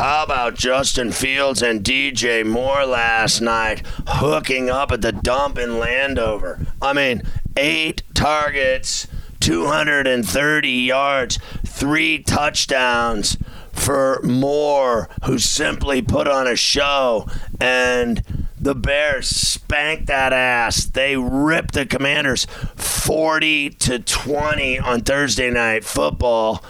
How about Justin Fields and DJ Moore last night hooking up at the dump in Landover? I mean, eight targets, 230 yards, three touchdowns for Moore, who simply put on a show. And the Bears spanked that ass. They ripped the Commanders 40 to 20 on Thursday night football.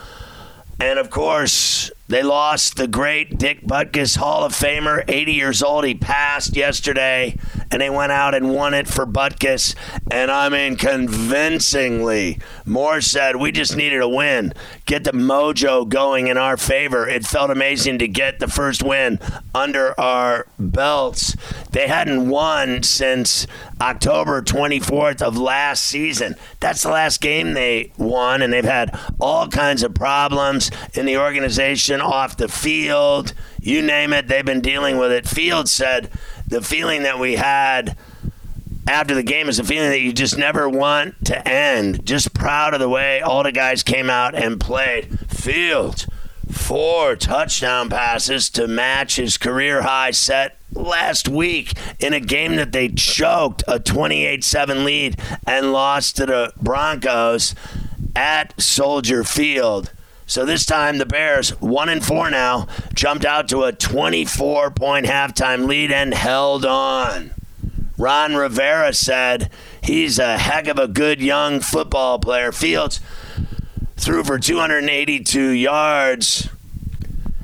And of course, they lost the great Dick Butkus, Hall of Famer, 80 years old. He passed yesterday, and they went out and won it for Butkus. And I mean, convincingly. Moore said, We just needed a win, get the mojo going in our favor. It felt amazing to get the first win under our belts. They hadn't won since October 24th of last season. That's the last game they won, and they've had all kinds of problems in the organization off the field. You name it, they've been dealing with it. Fields said the feeling that we had after the game is a feeling that you just never want to end. Just proud of the way all the guys came out and played. Fields, four touchdown passes to match his career high set last week in a game that they choked a 28 7 lead and lost to the Broncos at Soldier Field. So this time the Bears, one and four now, jumped out to a 24 point halftime lead and held on. Ron Rivera said he's a heck of a good young football player. Fields threw for 282 yards.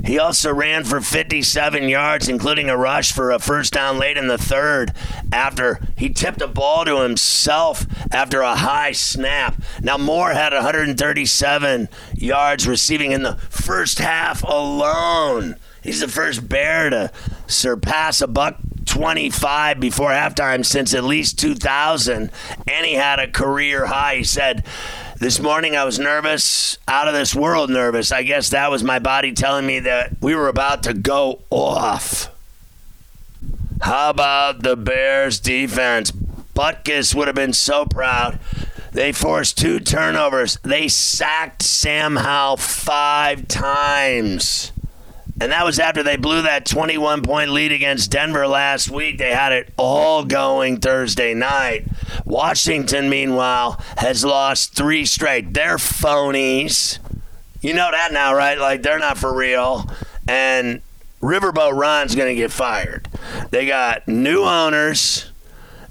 He also ran for 57 yards, including a rush for a first down late in the third after he tipped a ball to himself after a high snap. Now, Moore had 137 yards receiving in the first half alone. He's the first Bear to surpass a buck 25 before halftime since at least 2000, and he had a career high. He said, this morning I was nervous, out of this world nervous. I guess that was my body telling me that we were about to go off. How about the Bears defense? Butkus would have been so proud. They forced two turnovers. They sacked Sam Howell five times. And that was after they blew that 21 point lead against Denver last week. They had it all going Thursday night. Washington, meanwhile, has lost three straight. They're phonies. You know that now, right? Like, they're not for real. And Riverboat Ron's going to get fired. They got new owners.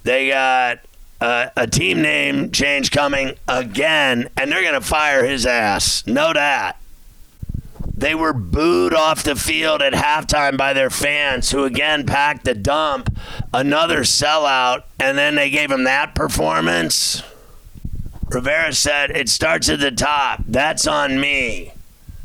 They got uh, a team name change coming again, and they're going to fire his ass. Know that. They were booed off the field at halftime by their fans, who again packed the dump. Another sellout, and then they gave him that performance. Rivera said, It starts at the top. That's on me.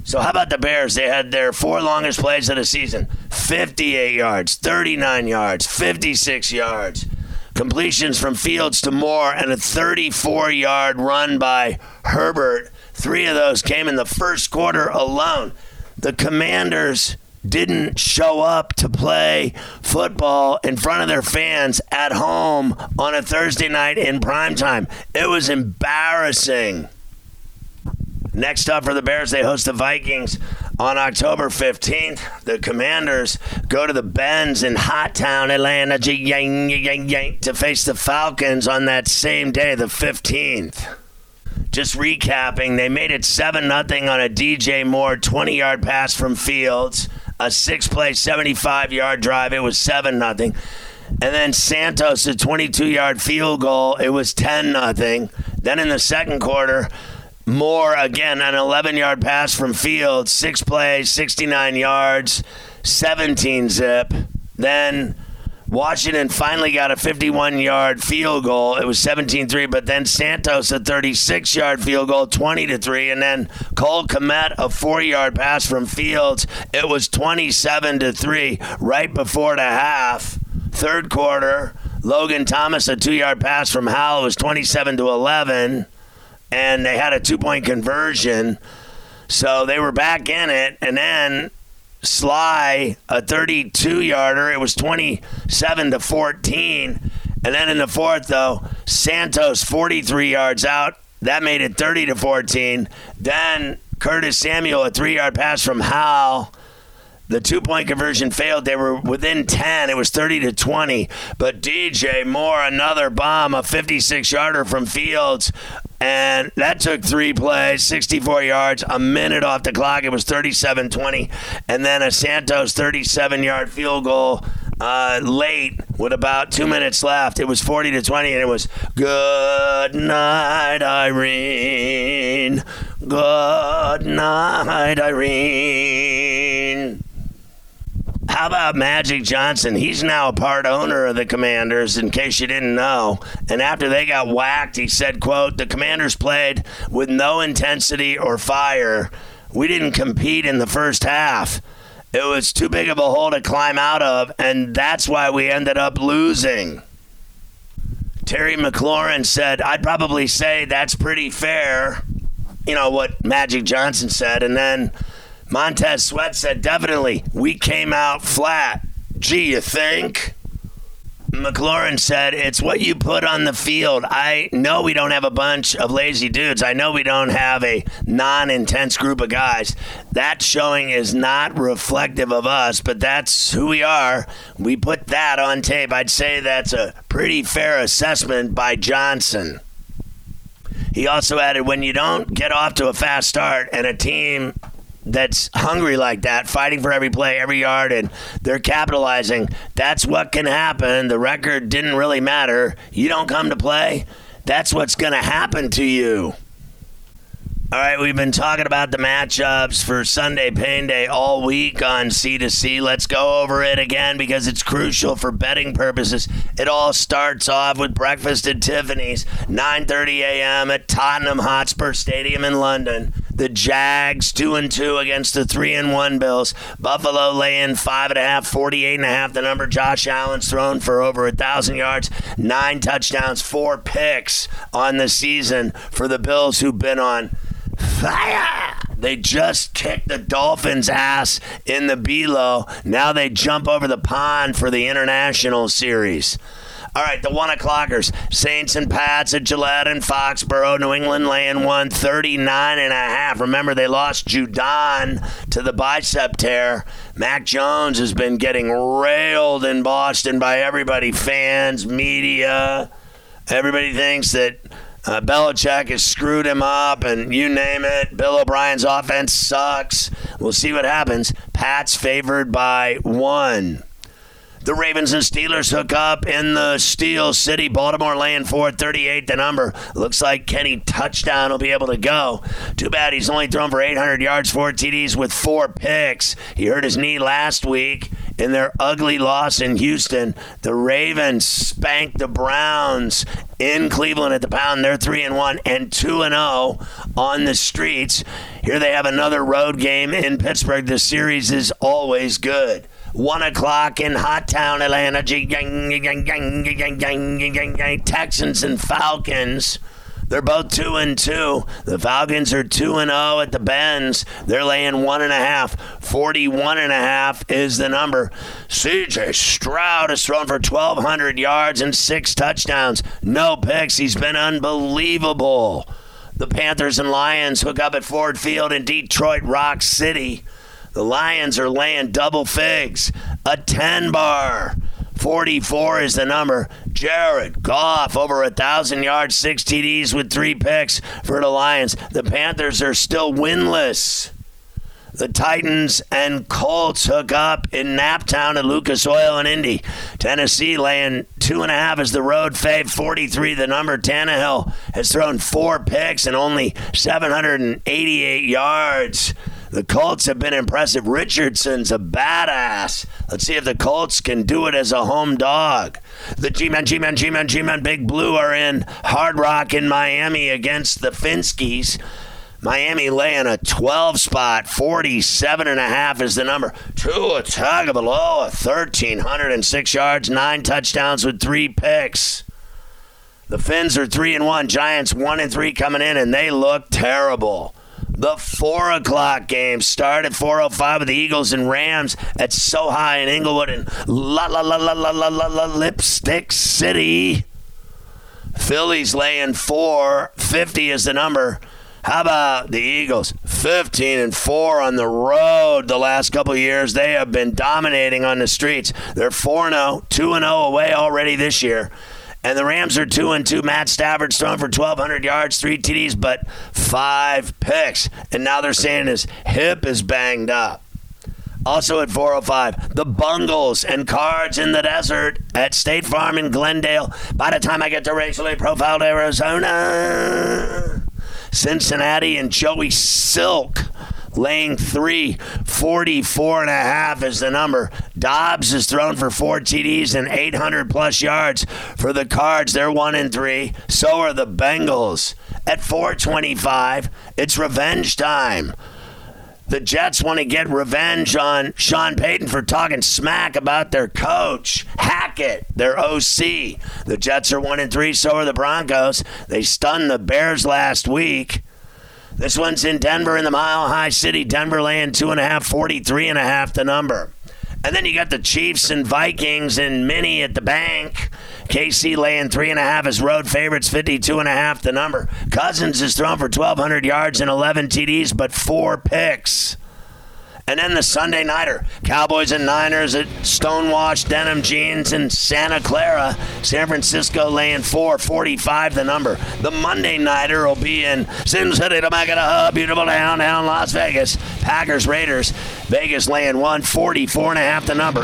So, how about the Bears? They had their four longest plays of the season 58 yards, 39 yards, 56 yards. Completions from Fields to Moore, and a 34 yard run by Herbert Three of those came in the first quarter alone. The Commanders didn't show up to play football in front of their fans at home on a Thursday night in prime time. It was embarrassing. Next up for the Bears, they host the Vikings on October 15th. The Commanders go to the Benz in Hot Town, Atlanta, to face the Falcons on that same day, the 15th. Just recapping, they made it 7 nothing on a DJ Moore 20 yard pass from Fields, a six play, 75 yard drive. It was 7 nothing. And then Santos, a 22 yard field goal. It was 10 nothing. Then in the second quarter, Moore again, an 11 yard pass from Fields, six plays, 69 yards, 17 zip. Then Washington finally got a 51 yard field goal. It was 17 3, but then Santos, a 36 yard field goal, 20 3. And then Cole Kmet, a four yard pass from Fields. It was 27 3 right before the half. Third quarter, Logan Thomas, a two yard pass from Howell, It was 27 to 11. And they had a two point conversion. So they were back in it. And then Slye, a 32 yarder. It was 27 to 14. And then in the fourth, though, Santos 43 yards out. That made it 30 to 14. Then Curtis Samuel, a three yard pass from Howell. The two point conversion failed. They were within 10. It was 30 to 20. But DJ Moore, another bomb, a 56 yarder from Fields. And that took three plays, 64 yards, a minute off the clock. It was 37 20. And then a Santos 37 yard field goal uh, late with about two minutes left. It was 40 to 20, and it was good night, Irene. Good night, Irene. How about Magic Johnson? He's now a part owner of the Commanders, in case you didn't know. And after they got whacked, he said, quote, the Commanders played with no intensity or fire. We didn't compete in the first half. It was too big of a hole to climb out of, and that's why we ended up losing. Terry McLaurin said, I'd probably say that's pretty fair. You know what Magic Johnson said. And then Montez Sweat said, definitely, we came out flat. Gee, you think? McLaurin said, It's what you put on the field. I know we don't have a bunch of lazy dudes. I know we don't have a non intense group of guys. That showing is not reflective of us, but that's who we are. We put that on tape. I'd say that's a pretty fair assessment by Johnson. He also added, When you don't get off to a fast start and a team that's hungry like that, fighting for every play, every yard, and they're capitalizing. That's what can happen. The record didn't really matter. You don't come to play, that's what's going to happen to you. All right, we've been talking about the matchups for Sunday Pain Day all week on C2C. Let's go over it again because it's crucial for betting purposes. It all starts off with breakfast at Tiffany's, 9:30 a.m. at Tottenham Hotspur Stadium in London. The Jags two and two against the three and one Bills. Buffalo laying five and a half, 48 and a half. The number Josh Allen's thrown for over a thousand yards, nine touchdowns, four picks on the season for the Bills who've been on fire. They just kicked the Dolphins' ass in the Below. Now they jump over the pond for the international series. All right, the one o'clockers. Saints and Pats at Gillette and Foxborough. New England laying one, 39 and a half. Remember, they lost Judon to the bicep tear. Mac Jones has been getting railed in Boston by everybody, fans, media. Everybody thinks that uh, Belichick has screwed him up, and you name it. Bill O'Brien's offense sucks. We'll see what happens. Pat's favored by one. The Ravens and Steelers hook up in the Steel City. Baltimore laying 438 the number. Looks like Kenny touchdown will be able to go. Too bad he's only thrown for 800 yards, four TDs with four picks. He hurt his knee last week in their ugly loss in Houston. The Ravens spanked the Browns in Cleveland at the pound. They're 3 and 1 and 2 and 0 on the streets. Here they have another road game in Pittsburgh. The series is always good. One o'clock in Hot Town, Atlanta. Gang, gang, gang, gang, gang, gang, gang, gang, gang. Texans and Falcons. They're both two and two. The Falcons are two and zero oh at the Benz. They're laying one and a half. Forty-one and a half is the number. C.J. Stroud has thrown for twelve hundred yards and six touchdowns. No picks. He's been unbelievable. The Panthers and Lions hook up at Ford Field in Detroit Rock City. The Lions are laying double figs. A 10 bar. 44 is the number. Jared Goff over a thousand yards, six TDs with three picks for the Lions. The Panthers are still winless. The Titans and Colts hook up in Naptown at Lucas Oil and Indy. Tennessee laying two and a half as the road fave, 43 the number. Tannehill has thrown four picks and only 788 yards. The Colts have been impressive. Richardson's a badass. Let's see if the Colts can do it as a home dog. The G-Men, G-Men, G-Men, G-Men, Big Blue are in Hard Rock in Miami against the Finskies. Miami laying a 12 spot, 47 and a half is the number. Tua Tagovailoa, 1,306 yards, nine touchdowns with three picks. The Finns are three and one. Giants one and three coming in, and they look terrible. The four o'clock game start at 4:05 with the Eagles and Rams at SoFi in Inglewood and la la la la la la la la Lipstick City. Phillies laying four. 50 is the number. How about the Eagles? 15 and 4 on the road the last couple years. They have been dominating on the streets. They're 4 0, 2 0 away already this year. And the Rams are 2 and 2. Matt Stafford's thrown for 1,200 yards, three TDs, but five picks. And now they're saying his hip is banged up. Also at 405, the Bungles and Cards in the Desert at State Farm in Glendale. By the time I get to racially profiled Arizona, Cincinnati and Joey Silk laying three, 44 and a half is the number. Dobbs is thrown for four TDs and 800 plus yards for the Cards. They're one and three. So are the Bengals. At 425, it's revenge time. The Jets want to get revenge on Sean Payton for talking smack about their coach, Hackett, their OC. The Jets are one and three, so are the Broncos. They stunned the Bears last week. This one's in Denver in the Mile High City. Denver laying two and a half, 43 and a half the number. And then you got the Chiefs and Vikings and Mini at the bank. KC laying three and a half as road favorites, 52 and a half the number. Cousins is thrown for 1,200 yards and 11 TDs, but four picks. And then the Sunday Nighter, Cowboys and Niners at Stonewash Denim Jeans in Santa Clara. San Francisco laying 445 the number. The Monday Nighter will be in Sin City, Temecula, beautiful downtown Las Vegas. Packers Raiders, Vegas laying 144 and a half the number.